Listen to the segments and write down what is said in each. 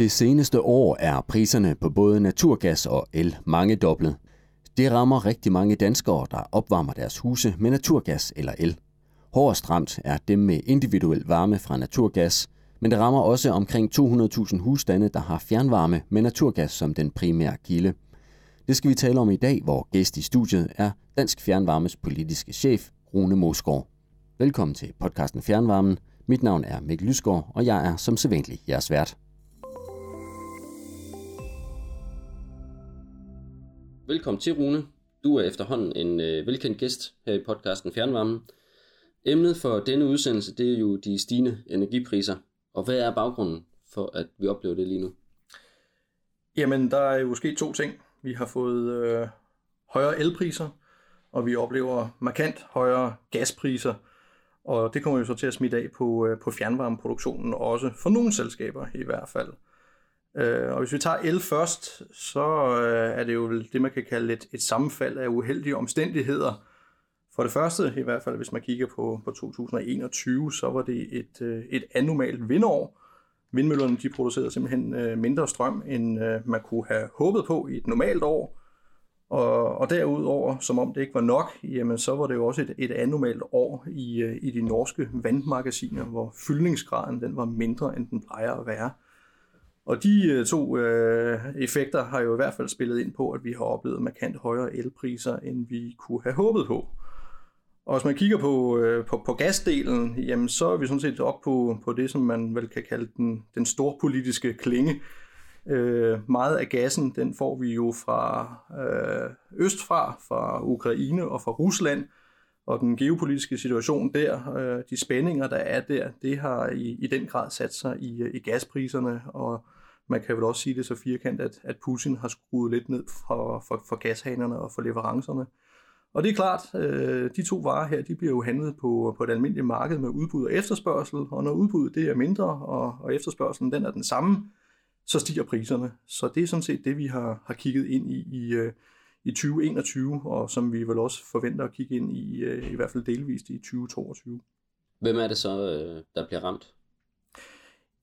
Det seneste år er priserne på både naturgas og el mangedoblet. Det rammer rigtig mange danskere, der opvarmer deres huse med naturgas eller el. Hårdest ramt er dem med individuel varme fra naturgas, men det rammer også omkring 200.000 husstande, der har fjernvarme med naturgas som den primære kilde. Det skal vi tale om i dag, hvor gæst i studiet er Dansk Fjernvarmes politiske chef, Rune Mosgaard. Velkommen til podcasten Fjernvarmen. Mit navn er Mikkel Lysgaard, og jeg er som sædvanlig jeres vært. Velkommen til, Rune. Du er efterhånden en øh, velkendt gæst her i podcasten Fjernvarmen. Emnet for denne udsendelse, det er jo de stigende energipriser. Og hvad er baggrunden for, at vi oplever det lige nu? Jamen, der er jo sket to ting. Vi har fået øh, højere elpriser, og vi oplever markant højere gaspriser. Og det kommer jo så til at smitte af på, øh, på fjernvarmeproduktionen også, for nogle selskaber i hvert fald. Øh, og hvis vi tager el først, så øh, er det jo det, man kan kalde et, et sammenfald af uheldige omstændigheder. For det første, i hvert fald hvis man kigger på, på 2021, så var det et, øh, et anormalt vindår. Vindmøllerne de producerede simpelthen øh, mindre strøm, end øh, man kunne have håbet på i et normalt år. Og, og derudover, som om det ikke var nok, jamen så var det jo også et, et anormalt år i, øh, i de norske vandmagasiner, hvor fyldningsgraden den var mindre, end den plejer at være. Og de øh, to øh, effekter har jo i hvert fald spillet ind på, at vi har oplevet markant højere elpriser, end vi kunne have håbet på. Og hvis man kigger på, øh, på, på gasdelen, jamen så er vi sådan set op på, på det, som man vel kan kalde den, den storpolitiske klinge. Øh, meget af gassen, den får vi jo fra øh, østfra, fra Ukraine og fra Rusland. Og den geopolitiske situation der, øh, de spændinger, der er der, det har i, i den grad sat sig i, øh, i gaspriserne. Og man kan vel også sige det så firkant, at, at Putin har skruet lidt ned for, for, for gashanerne og for leverancerne. Og det er klart, øh, de to varer her, de bliver jo handlet på, på et almindeligt marked med udbud og efterspørgsel, og når udbuddet det er mindre, og, og efterspørgselen den er den samme, så stiger priserne. Så det er sådan set det, vi har, har kigget ind i i, øh, i 2021, og som vi vel også forventer at kigge ind i, øh, i hvert fald delvist i 2022. Hvem er det så, øh, der bliver ramt?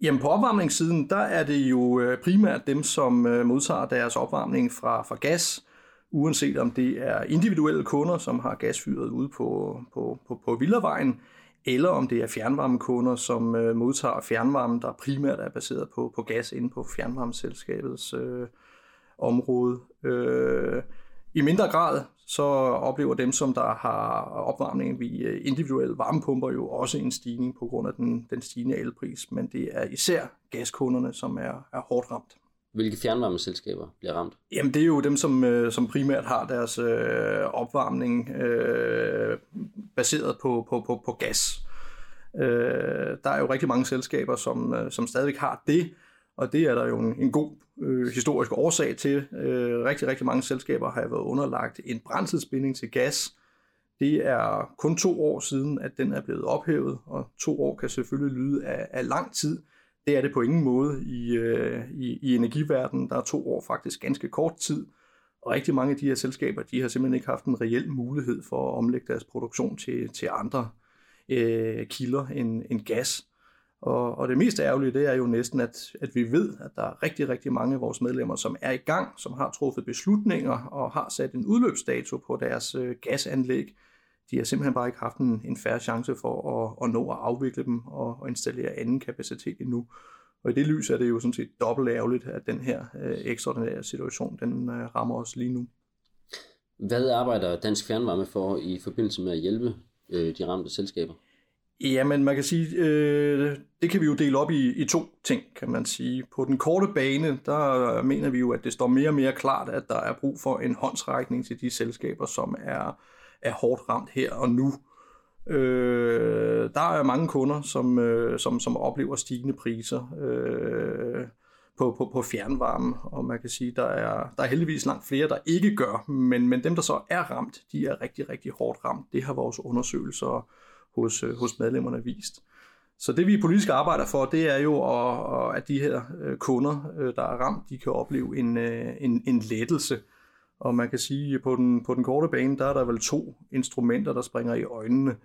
Jamen på opvarmningssiden, der er det jo øh, primært dem, som øh, modtager deres opvarmning fra, fra gas, uanset om det er individuelle kunder, som har gasfyret ude på, på, på, på Villavejen, eller om det er fjernvarmekunder, som øh, modtager fjernvarme, der primært er baseret på, på gas inde på fjernvarmeselskabets øh, område. Øh, I mindre grad så oplever dem, som der har opvarmning via individuelle varmepumper, jo også en stigning på grund af den, den stigende elpris, men det er især gaskunderne, som er, er hårdt ramt. Hvilke fjernvarmeselskaber bliver ramt? Jamen det er jo dem, som, øh, som primært har deres øh, opvarmning øh, baseret på, på, på, på gas. Øh, der er jo rigtig mange selskaber, som, øh, som stadigvæk har det, og det er der jo en, en god øh, historisk årsag til. Øh, rigtig, rigtig mange selskaber har været underlagt en brændselsbinding til gas. Det er kun to år siden, at den er blevet ophævet, og to år kan selvfølgelig lyde af, af lang tid, det er det på ingen måde i, øh, i, i energiverdenen. Der er to år faktisk ganske kort tid, og rigtig mange af de her selskaber, de har simpelthen ikke haft en reel mulighed for at omlægge deres produktion til, til andre øh, kilder end, end gas. Og, og det mest ærgerlige, det er jo næsten, at, at vi ved, at der er rigtig, rigtig mange af vores medlemmer, som er i gang, som har truffet beslutninger og har sat en udløbsdato på deres øh, gasanlæg, de har simpelthen bare ikke haft en, en færre chance for at, at nå at afvikle dem og, og installere anden kapacitet endnu. Og i det lys er det jo sådan set dobbelt ærgerligt, at den her øh, ekstraordinære situation, den øh, rammer os lige nu. Hvad arbejder Dansk Fjernvarme for i forbindelse med at hjælpe øh, de ramte selskaber? Jamen, man kan sige, øh, det kan vi jo dele op i, i to ting, kan man sige. På den korte bane, der mener vi jo, at det står mere og mere klart, at der er brug for en håndsrækning til de selskaber, som er er hårdt ramt her og nu. Øh, der er mange kunder, som, øh, som, som oplever stigende priser øh, på, på, på fjernvarme, og man kan sige, der er, der er heldigvis langt flere, der ikke gør, men, men dem, der så er ramt, de er rigtig, rigtig hårdt ramt. Det har vores undersøgelser øh, hos øh, hos medlemmerne vist. Så det vi politisk arbejder for, det er jo, at de her øh, kunder, øh, der er ramt, de kan opleve en, en, en lettelse og man kan sige, at på den, på den korte bane, der er der vel to instrumenter, der springer i øjnene.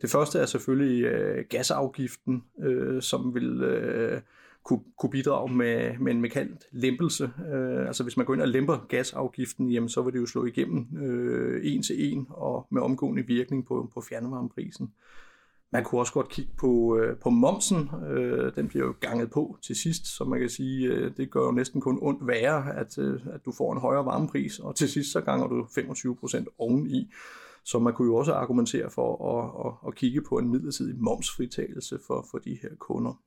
Det første er selvfølgelig gasafgiften, som vil kunne, kunne bidrage med, med en markant lempelse. Øh, altså hvis man går ind og lemper gasafgiften, jamen, så vil det jo slå igennem øh, en til en og med omgående virkning på, på fjernvarmeprisen. Man kunne også godt kigge på, øh, på momsen. Øh, den bliver jo ganget på til sidst, så man kan sige, øh, det gør jo næsten kun ondt værre, at, øh, at du får en højere varmepris, og til sidst så ganger du 25% oveni. Så man kunne jo også argumentere for at, at, at kigge på en midlertidig momsfritagelse for, for de her kunder.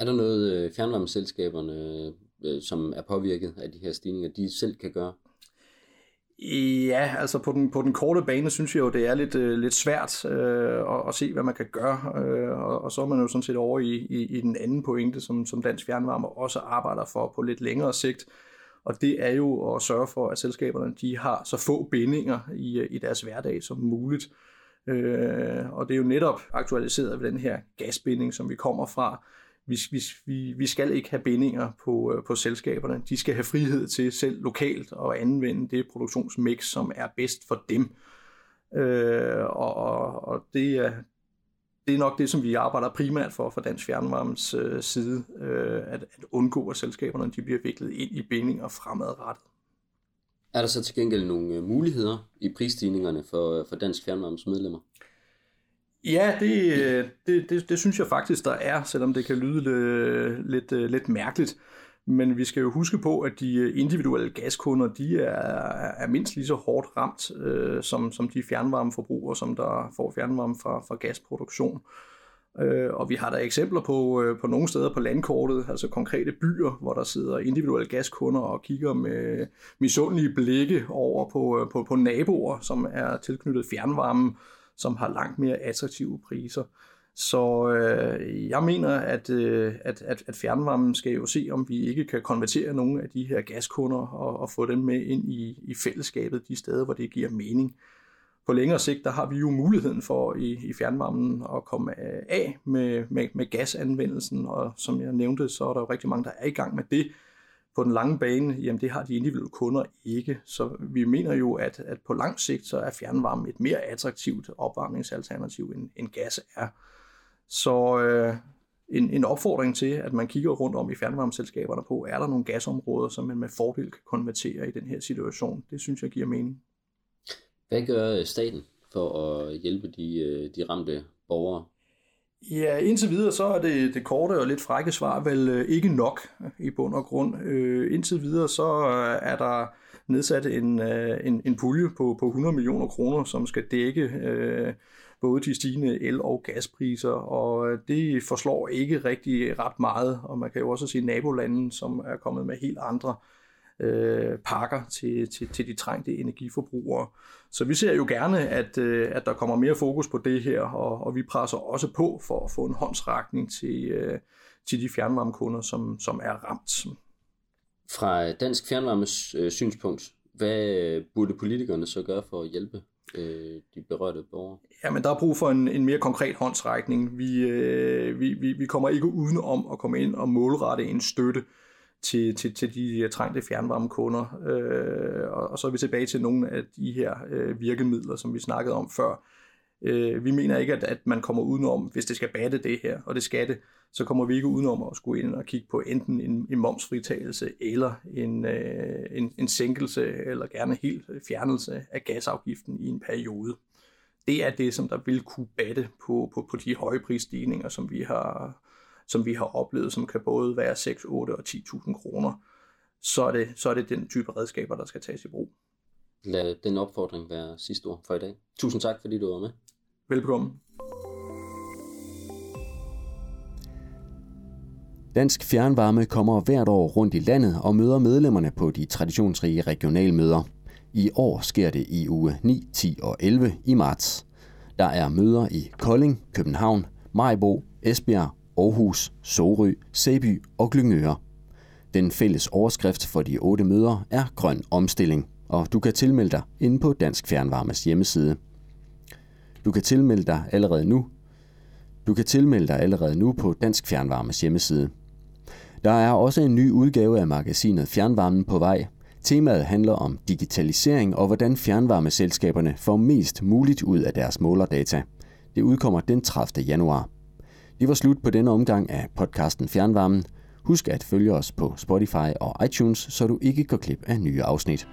Er der noget, øh, fjernvarmeselskaberne, øh, som er påvirket af de her stigninger, de selv kan gøre? Ja, altså på den, på den korte bane synes jeg jo, det er lidt, øh, lidt svært øh, at, at se, hvad man kan gøre. Øh, og, og så er man jo sådan set over i, i, i den anden pointe, som, som Dansk Fjernvarme også arbejder for på lidt længere sigt. Og det er jo at sørge for, at selskaberne de har så få bindinger i, i deres hverdag som muligt. Øh, og det er jo netop aktualiseret ved den her gasbinding, som vi kommer fra vi, vi, vi, vi skal ikke have bindinger på, øh, på selskaberne. De skal have frihed til selv lokalt at anvende det produktionsmix, som er bedst for dem. Øh, og, og, det, er, det er nok det, som vi arbejder primært for fra Dansk Fjernvarmes øh, side, øh, at, at undgå, at selskaberne de bliver viklet ind i bindinger fremadrettet. Er der så til gengæld nogle øh, muligheder i prisstigningerne for, øh, for Dansk Fjernvarmes medlemmer? Ja, det, det, det, det synes jeg faktisk, der er, selvom det kan lyde lidt, lidt, lidt mærkeligt. Men vi skal jo huske på, at de individuelle gaskunder, de er, er mindst lige så hårdt ramt, øh, som, som de fjernvarmeforbrugere, som der får fjernvarme fra, fra gasproduktion. Øh, og vi har der eksempler på, øh, på nogle steder på landkortet, altså konkrete byer, hvor der sidder individuelle gaskunder og kigger med misundelige blikke over på, øh, på, på naboer, som er tilknyttet fjernvarmen, som har langt mere attraktive priser. Så øh, jeg mener, at, øh, at, at, at fjernvarmen skal jo se, om vi ikke kan konvertere nogle af de her gaskunder og, og få dem med ind i, i fællesskabet de steder, hvor det giver mening. På længere sigt, der har vi jo muligheden for i, i fjernvarmen at komme af med, med, med gasanvendelsen, og som jeg nævnte, så er der jo rigtig mange, der er i gang med det på den lange bane, jamen det har de individuelle kunder ikke. Så vi mener jo, at, at på lang sigt, så er fjernvarme et mere attraktivt opvarmningsalternativ, end, end gas er. Så øh, en, en opfordring til, at man kigger rundt om i fjernvarmeselskaberne på, er der nogle gasområder, som man med fordel kan konvertere i den her situation. Det synes jeg giver mening. Hvad gør staten for at hjælpe de, øh, de ramte borgere? Ja, indtil videre så er det, det korte og lidt frække svar vel øh, ikke nok øh, i bund og grund. Øh, indtil videre så øh, er der nedsat en, en, en pulje på, på 100 millioner kroner, som skal dække øh, både de stigende el- og gaspriser, og det forslår ikke rigtig ret meget, og man kan jo også se nabolanden, som er kommet med helt andre øh, pakker til, til, til de trængte energiforbrugere. Så vi ser jo gerne, at, øh, at der kommer mere fokus på det her, og, og vi presser også på for at få en håndsrækning til, øh, til de fjernvarmekunder, som, som er ramt. Fra Dansk Fjernvarmes øh, synspunkt, hvad burde politikerne så gøre for at hjælpe øh, de berørte borgere? Jamen, der er brug for en, en mere konkret håndsrækning. Vi, øh, vi, vi, vi kommer ikke uden om at komme ind og målrette en støtte til, til, til de øh, trængte fjernvarmekunder. Øh, og, og så er vi tilbage til nogle af de her øh, virkemidler, som vi snakkede om før. Øh, vi mener ikke, at, at man kommer udenom, hvis det skal batte det her, og det skal det, så kommer vi ikke udenom at skulle ind og kigge på enten en, en momsfritagelse eller en, øh, en, en sænkelse eller gerne helt fjernelse af gasafgiften i en periode. Det er det, som der vil kunne batte på, på, på de høje prisstigninger, som vi har, som vi har oplevet, som kan både være 6, 8 og 10.000 kroner, så er, det, så er det den type redskaber, der skal tages i brug. Lad den opfordring være sidste ord for i dag. Tusind tak, fordi du var med. Velkommen. Dansk Fjernvarme kommer hvert år rundt i landet og møder medlemmerne på de traditionsrige regionalmøder. I år sker det i uge 9, 10 og 11 i marts. Der er møder i Kolding, København, Majbo, Esbjerg Aarhus, Sorø, Sæby og Glyngøre. Den fælles overskrift for de otte møder er Grøn Omstilling, og du kan tilmelde dig inde på Dansk Fjernvarmes hjemmeside. Du kan tilmelde dig allerede nu. Du kan tilmelde dig allerede nu på Dansk Fjernvarmes hjemmeside. Der er også en ny udgave af magasinet Fjernvarmen på vej. Temaet handler om digitalisering og hvordan fjernvarmeselskaberne får mest muligt ud af deres målerdata. Det udkommer den 30. januar. Det var slut på denne omgang af podcasten Fjernvarmen. Husk at følge os på Spotify og iTunes, så du ikke går klip af nye afsnit.